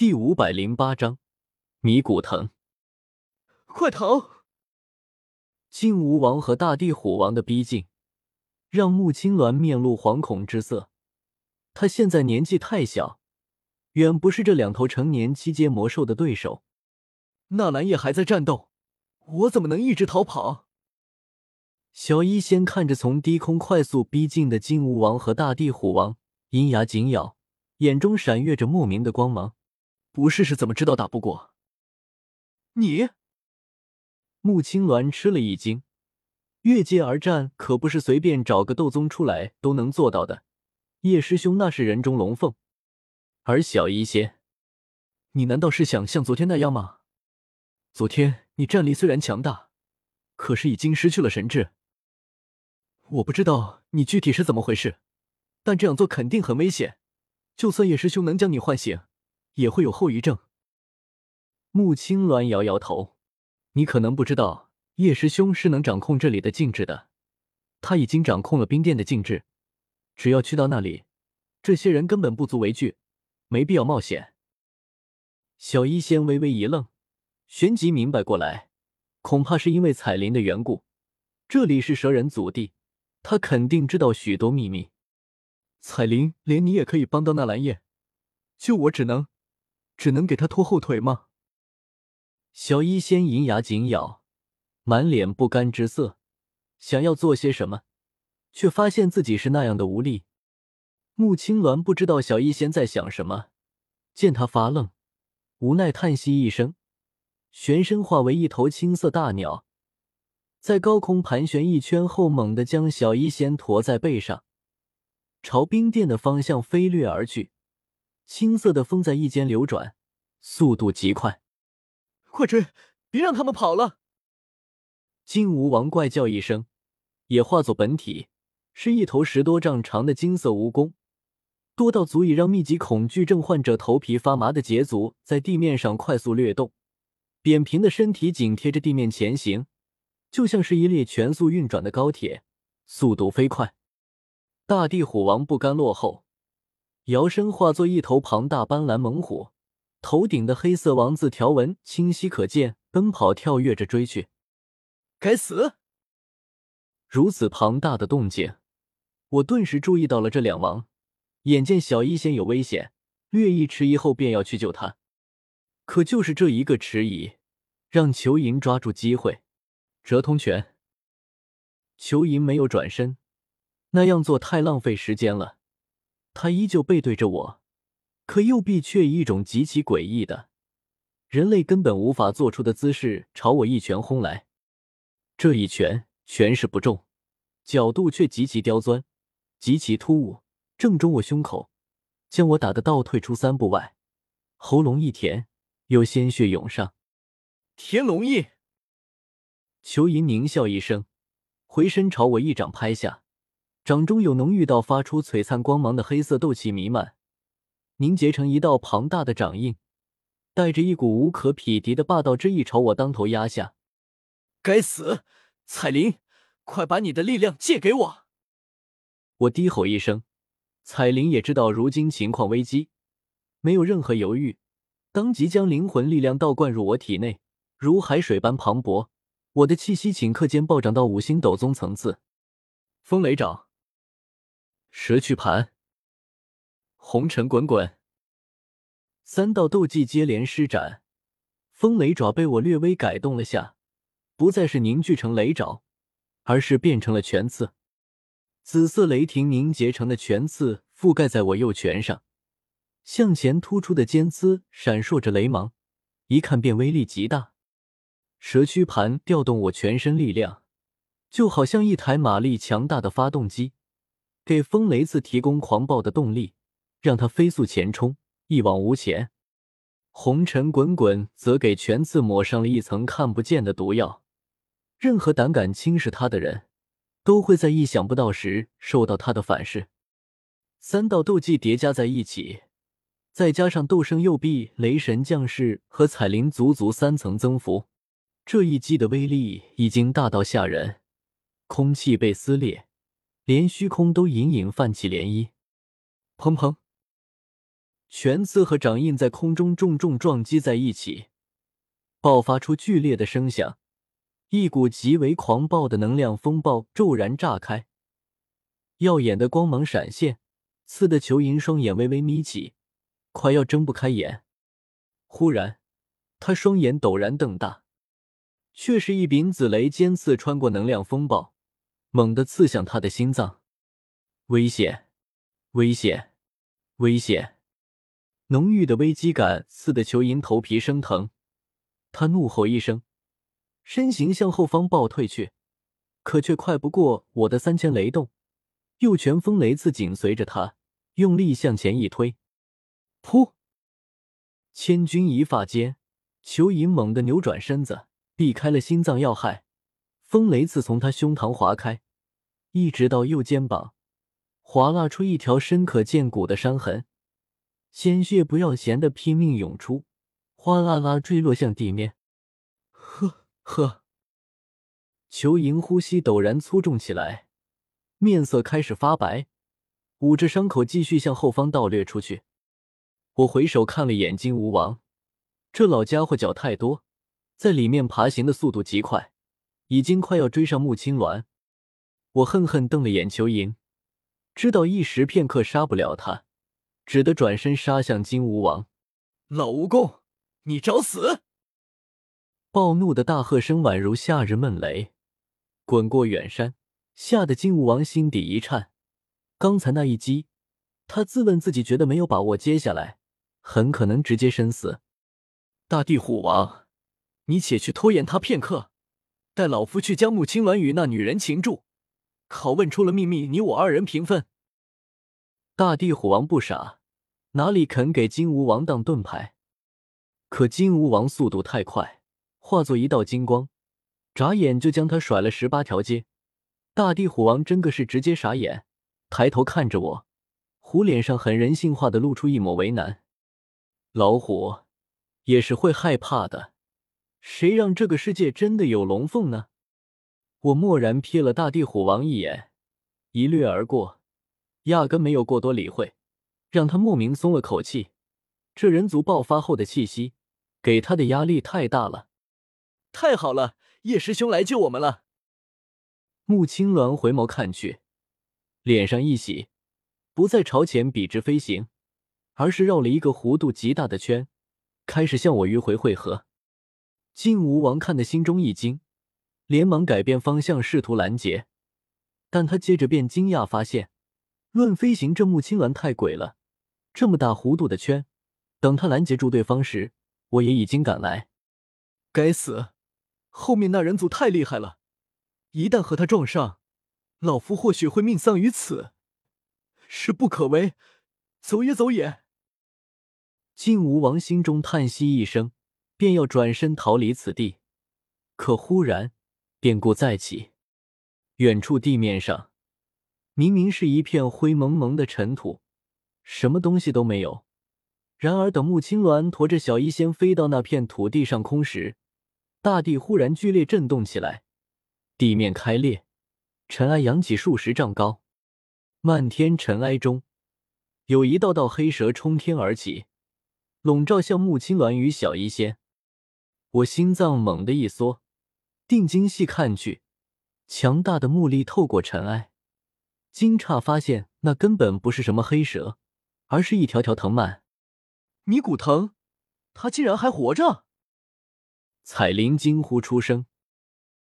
第五百零八章迷骨藤。快逃！金吾王和大地虎王的逼近，让穆青鸾面露惶恐之色。他现在年纪太小，远不是这两头成年七阶魔兽的对手。纳兰叶还在战斗，我怎么能一直逃跑？小医仙看着从低空快速逼近的金吾王和大地虎王，银牙紧咬，眼中闪跃着莫名的光芒。不试试怎么知道打不过？你？穆青鸾吃了一惊，越界而战可不是随便找个斗宗出来都能做到的。叶师兄那是人中龙凤，而小一些，你难道是想像昨天那样吗？昨天你战力虽然强大，可是已经失去了神智。我不知道你具体是怎么回事，但这样做肯定很危险。就算叶师兄能将你唤醒，也会有后遗症。穆青鸾摇摇头。你可能不知道，叶师兄是能掌控这里的禁制的。他已经掌控了冰殿的禁制，只要去到那里，这些人根本不足为惧，没必要冒险。小医仙微微一愣，旋即明白过来，恐怕是因为彩铃的缘故。这里是蛇人祖地，他肯定知道许多秘密。彩铃，连你也可以帮到纳兰叶，就我只能，只能给他拖后腿吗？小医仙银牙紧咬，满脸不甘之色，想要做些什么，却发现自己是那样的无力。穆青鸾不知道小医仙在想什么，见他发愣，无奈叹息一声，旋身化为一头青色大鸟，在高空盘旋一圈后，猛地将小医仙驮在背上，朝冰殿的方向飞掠而去。青色的风在翼间流转，速度极快。快追！别让他们跑了！金吾王怪叫一声，也化作本体，是一头十多丈长的金色蜈蚣，多到足以让密集恐惧症患者头皮发麻的捷足在地面上快速掠动，扁平的身体紧贴着地面前行，就像是一列全速运转的高铁，速度飞快。大地虎王不甘落后，摇身化作一头庞大斑斓猛虎。头顶的黑色王字条纹清晰可见，奔跑跳跃着追去。该死！如此庞大的动静，我顿时注意到了这两王。眼见小一仙有危险，略一迟疑后便要去救他。可就是这一个迟疑，让裘银抓住机会，折通拳。裘银没有转身，那样做太浪费时间了。他依旧背对着我。可右臂却以一种极其诡异的、人类根本无法做出的姿势朝我一拳轰来。这一拳拳势不重，角度却极其刁钻、极其突兀，正中我胸口，将我打得倒退出三步外，喉咙一甜，有鲜血涌上。天龙印。裘银狞笑一声，回身朝我一掌拍下，掌中有浓郁到发出璀璨光芒的黑色斗气弥漫。凝结成一道庞大的掌印，带着一股无可匹敌的霸道之意朝我当头压下。该死，彩铃，快把你的力量借给我！我低吼一声，彩铃也知道如今情况危机，没有任何犹豫，当即将灵魂力量倒灌入我体内，如海水般磅礴。我的气息顷刻间暴涨到五星斗宗层次。风雷掌，蛇躯盘。红尘滚滚，三道斗技接连施展，风雷爪被我略微改动了下，不再是凝聚成雷爪，而是变成了拳刺。紫色雷霆凝结成的拳刺覆盖在我右拳上，向前突出的尖刺闪烁着雷芒，一看便威力极大。蛇躯盘调动我全身力量，就好像一台马力强大的发动机，给风雷刺提供狂暴的动力。让他飞速前冲，一往无前。红尘滚滚，则给全刺抹上了一层看不见的毒药。任何胆敢轻视他的人，都会在意想不到时受到他的反噬。三道斗技叠加在一起，再加上斗圣右臂、雷神降世和彩铃足足三层增幅，这一击的威力已经大到吓人。空气被撕裂，连虚空都隐隐泛起涟漪。砰砰！拳刺和掌印在空中重重撞击在一起，爆发出剧烈的声响，一股极为狂暴的能量风暴骤然炸开，耀眼的光芒闪现，刺的裘银双眼微微眯起，快要睁不开眼。忽然，他双眼陡然瞪大，却是一柄紫雷尖刺穿过能量风暴，猛地刺向他的心脏。危险！危险！危险！浓郁的危机感刺得裘银头皮生疼，他怒吼一声，身形向后方暴退去，可却快不过我的三千雷动，右拳风雷刺紧随着他，用力向前一推，噗！千钧一发间，裘银猛地扭转身子，避开了心脏要害，风雷刺从他胸膛划开，一直到右肩膀，划拉出一条深可见骨的伤痕。鲜血不要闲的拼命涌出，哗啦啦坠落向地面。呵呵，裘莹呼吸陡然粗重起来，面色开始发白，捂着伤口继续向后方倒掠出去。我回首看了眼金吾王，这老家伙脚太多，在里面爬行的速度极快，已经快要追上穆青鸾。我恨恨瞪了眼裘莹，知道一时片刻杀不了他。只得转身杀向金吾王，老蜈蚣，你找死！暴怒的大喝声宛如夏日闷雷，滚过远山，吓得金吾王心底一颤。刚才那一击，他自问自己觉得没有把握接下来，很可能直接身死。大地虎王，你且去拖延他片刻，待老夫去将穆青鸾与那女人擒住，拷问出了秘密，你我二人平分。大地虎王不傻。哪里肯给金吾王当盾牌？可金吾王速度太快，化作一道金光，眨眼就将他甩了十八条街。大地虎王真个是直接傻眼，抬头看着我，虎脸上很人性化的露出一抹为难。老虎也是会害怕的，谁让这个世界真的有龙凤呢？我蓦然瞥了大地虎王一眼，一掠而过，压根没有过多理会。让他莫名松了口气，这人族爆发后的气息给他的压力太大了。太好了，叶师兄来救我们了。穆青鸾回眸看去，脸上一喜，不再朝前笔直飞行，而是绕了一个弧度极大的圈，开始向我迂回汇合。晋吴王看得心中一惊，连忙改变方向试图拦截，但他接着便惊讶发现，论飞行，这穆青鸾太鬼了。这么大弧度的圈，等他拦截住对方时，我也已经赶来。该死，后面那人族太厉害了，一旦和他撞上，老夫或许会命丧于此，势不可为，走也走也。晋吴王心中叹息一声，便要转身逃离此地，可忽然变故再起，远处地面上明明是一片灰蒙蒙的尘土。什么东西都没有。然而，等穆青鸾驮着小医仙飞到那片土地上空时，大地忽然剧烈震动起来，地面开裂，尘埃扬起数十丈高。漫天尘埃中，有一道道黑蛇冲天而起，笼罩向穆青鸾与小医仙。我心脏猛地一缩，定睛细看去，强大的目力透过尘埃，惊诧发现那根本不是什么黑蛇。而是一条条藤蔓，米古藤，他竟然还活着！彩铃惊呼出声，